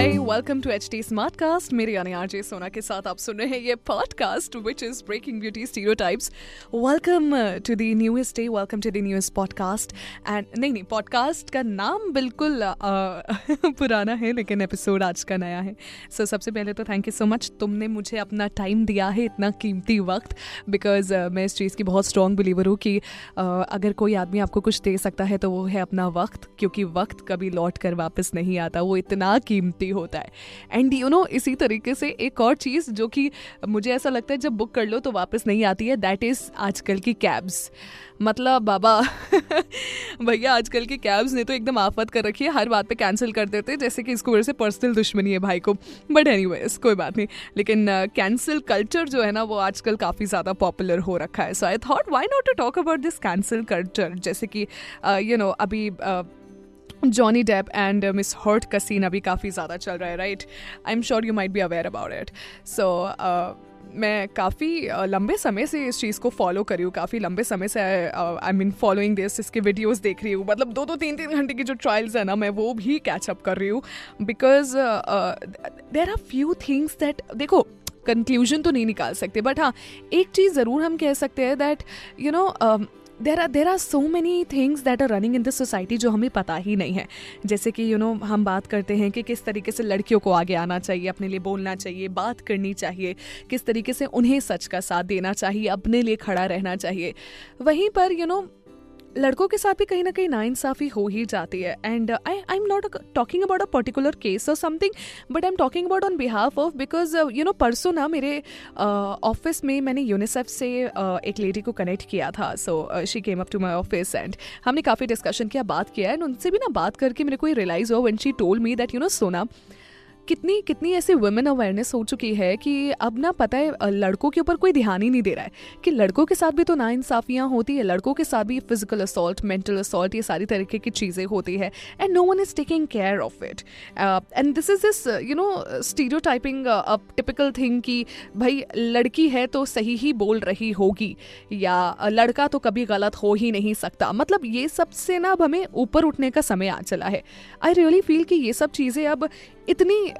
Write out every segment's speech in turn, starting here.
Hi welcome to H T Smartcast मेरे यानी RJ सोना के साथ आप सुन रहे हैं ये podcast which is breaking beauty stereotypes welcome to the newest day welcome to the newest podcast and नहीं नहीं पॉडकास्ट का नाम बिल्कुल uh, पुराना है लेकिन एपिसोड आज का नया है. सो so, सबसे पहले तो थैंक यू सो मच तुमने मुझे अपना टाइम दिया है इतना कीमती वक्त बिकॉज़ uh, मैं इस चीज़ की बहुत स्ट्रॉन्ग बिलीवर हूँ कि uh, अगर कोई आदमी आपको कुछ दे सकता है तो वो है अपना वक्त क्योंकि वक्त कभी लौट कर वापस नहीं आता. वो इतना कीमती होता है। एंड यू नो इसी तरीके से एक और चीज़ जो कि मुझे ऐसा लगता है जब बुक कर लो तो वापस नहीं आती है दैट इज़ आजकल की कैब्स मतलब बाबा भैया आजकल की कैब्स ने तो एकदम आफत कर रखी है हर बात पे कैंसिल कर देते हैं जैसे कि इसको वजह से पर्सनल दुश्मनी है भाई को। बट एनी कोई बात नहीं। लेकिन कैंसिल uh, कल्चर जो है ना वो आजकल काफ़ी ज़्यादा पॉपुलर हो रखा है। So I thought why not to talk about this cancel culture जैसे कि you uh, know you know, अभी uh, Johnny Depp and Miss Heard का सीन अभी काफ़ी ज़्यादा चल रहा है right I am sure you might be aware about it so मैं काफ़ी uh, लंबे समय से इस चीज़ को फॉलो करी हूँ काफ़ी लंबे समय से आई मीन फॉलोइंग दिस इसके वीडियोस देख रही हूँ। मतलब दो दो तीन तीन घंटे की जो ट्रायल्स है ना मैं वो भी कैचअप कर रही हूँ। Because there are few things that देखो कंक्लूजन तो नहीं निकाल सकते बट हाँ एक चीज़ ज़रूर हम कह सकते हैं that you know there are there are so many things that are running in this society जो हमें पता ही नहीं है। जैसे कि यू you नो know, हम बात करते हैं कि किस तरीके से लड़कियों को आगे आना चाहिए अपने लिए बोलना चाहिए बात करनी चाहिए किस तरीके से उन्हें सच का साथ देना चाहिए अपने लिए खड़ा रहना चाहिए। वहीं पर यू you नो know, लड़कों के साथ भी कहीं ना कहीं नाइंसाफ़ी हो ही जाती है। And I I am not talking about a particular case और something but I am talking about on behalf of because you know परसों ना मेरे ऑफ़िस uh, में मैंने यूनिसेफ से uh, एक लेडी को कनेक्ट किया था। So she came up to my office and हमने काफ़ी डिस्कशन किया बात किया एंड उनसे भी ना बात करके मेरे को ये रियलाइज़ हुआ when she told me that you know Sona कितनी कितनी ऐसी वुमेन अवेयरनेस हो चुकी है कि अब ना पता है लड़कों के ऊपर कोई ध्यान ही नहीं दे रहा है कि लड़कों के साथ भी तो नाइंसाफ़ियाँ होती है, लड़कों के साथ भी फ़िज़िकल असॉल्ट मेंटल असॉल्ट ये सारी तरीके की चीज़ें होती है and no one is taking care of it and this is this you know stereotyping typical thing कि भाई लड़की है तो सही ही बोल रही होगी या लड़का तो कभी गलत हो ही नहीं सकता। मतलब ये सबसे ना अब हमें ऊपर उठने का समय आ चला है। आई रियली फील कि ये सब चीज़ें अब इतनी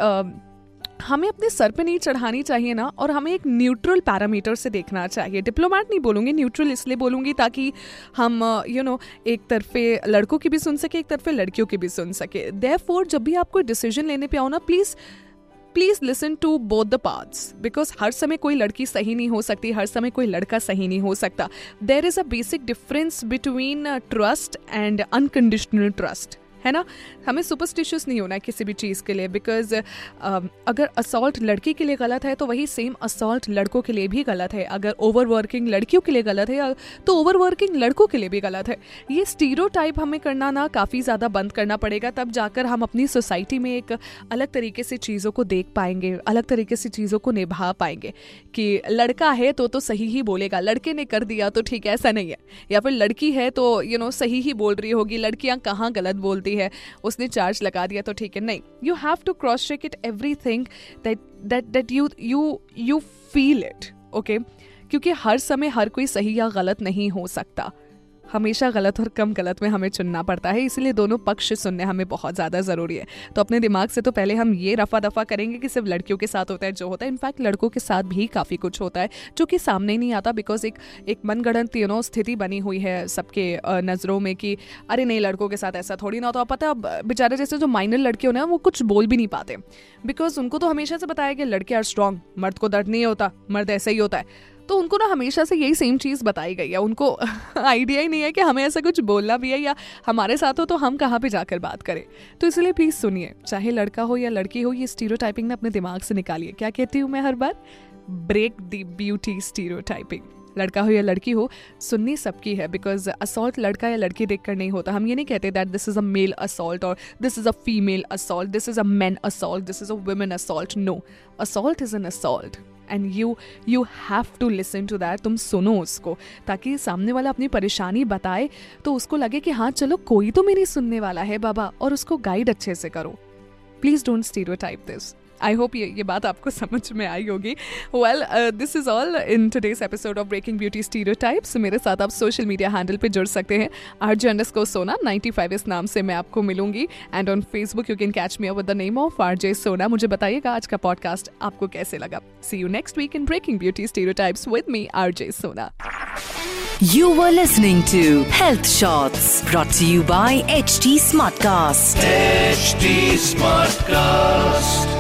हमें अपने सर पे नहीं चढ़ानी चाहिए ना, और हमें एक न्यूट्रल पैरामीटर से देखना चाहिए। डिप्लोमेट नहीं बोलूँगी न्यूट्रल इसलिए बोलूँगी ताकि हम यू नो एक तरफे लड़कों की भी सुन सके, एक तरफे लड़कियों की भी सुन सके। दे जब भी आप कोई डिसीज़न लेने पे आओ ना please please listen to both the parts because हर समय कोई लड़की सही नहीं हो सकती, हर समय कोई लड़का सही नहीं हो सकता। There is a basic difference between trust and unconditional trust है ना? हमें सुपरस्टिशियस नहीं होना है किसी भी चीज़ के लिए बिकॉज़ uh, अगर असॉल्ट लड़की के लिए गलत है तो वही सेम असॉल्ट लड़कों के लिए भी गलत है। अगर ओवर वर्किंग लड़कियों के लिए गलत है तो ओवर वर्किंग लड़कों के लिए भी गलत है। ये स्टीरो हमें करना ना काफ़ी ज़्यादा बंद करना पड़ेगा तब जाकर हम अपनी सोसाइटी में एक अलग तरीके से चीज़ों को देख पाएँगे अलग तरीके से चीज़ों को निभा पाएँगे कि लड़का है तो तो सही ही बोलेगा लड़के ने कर दिया तो ठीक है ऐसा नहीं है। या फिर लड़की है तो यू you नो know, सही ही बोल रही होगी लड़कियाँ कहाँ गलत बोलती होती है, उसने चार्ज लगा दिया तो ठीक है। नहीं you have to cross check it everything you you feel it okay क्योंकि हर समय हर कोई सही या गलत नहीं हो सकता। हमेशा गलत और कम गलत में हमें चुनना पड़ता है, इसलिए दोनों पक्ष सुनने हमें बहुत ज़्यादा ज़रूरी है। तो अपने दिमाग से तो पहले हम ये रफा दफ़ा करेंगे कि सिर्फ़ लड़कियों के साथ होता है, जो होता है। इनफैक्ट लड़कों के साथ भी काफ़ी कुछ होता है, जो कि सामने नहीं आता बिकॉज़ एक एक मनगढ़ंत यू नो स्थिति बनी हुई है सबके नज़रों में कि अरे नहीं, लड़कों के साथ ऐसा थोड़ी ना होता। पता है बेचारे जैसे जो माइनर लड़के होने वो कुछ बोल भी नहीं पाते। बिकॉज़ उनको तो हमेशा से बताया कि लड़के आर स्ट्रॉन्ग मर्द को दर्द नहीं होता, मर्द ऐसा ही होता है। तो उनको ना हमेशा से यही सेम चीज़ बताई गई है। उनको आइडिया ही नहीं है कि हमें ऐसा कुछ बोलना भी है या हमारे साथ हो तो हम कहाँ पर जाकर बात करें। तो इसलिए प्लीज़ सुनिए, चाहे लड़का हो या लड़की हो, ये स्टीरो टाइपिंग ना अपने दिमाग से निकालिए। क्या कहती हूँ मैं हर बार? Break the beauty stereotyping लड़का हो या लड़की हो, सुननी सबकी है बिकॉज़ असॉल्ट लड़का या लड़की देखकर नहीं होता। हम ये नहीं कहते that this is a male assault और this is a female assault this is a man assault this is a women assault no assault is an assault and you you have to listen to that तुम सुनो उसको, ताकि सामने वाला अपनी परेशानी बताए तो उसको लगे कि हाँ चलो कोई तो मेरी सुनने वाला है बाबा, और उसको गाइड अच्छे से करो। Please don't stereotype this I hope ये ये बात आपको समझ में आई होगी। Well this is all in today's episode of breaking beauty stereotypes मेरे साथ आप सोशल मीडिया हैंडल पे जुड़ सकते हैं। आर जर्नस को सोना 95 इस नाम से मैं आपको मिलूँगी। And on Facebook you can catch me with the name of R J Sona मुझे बताइएगा आज का पॉडकास्ट आपको कैसे लगा। See you next week in breaking beauty stereotypes with me R J Sona You were listening to Health Shots brought to you by HT Smartcast. HT Smartcast.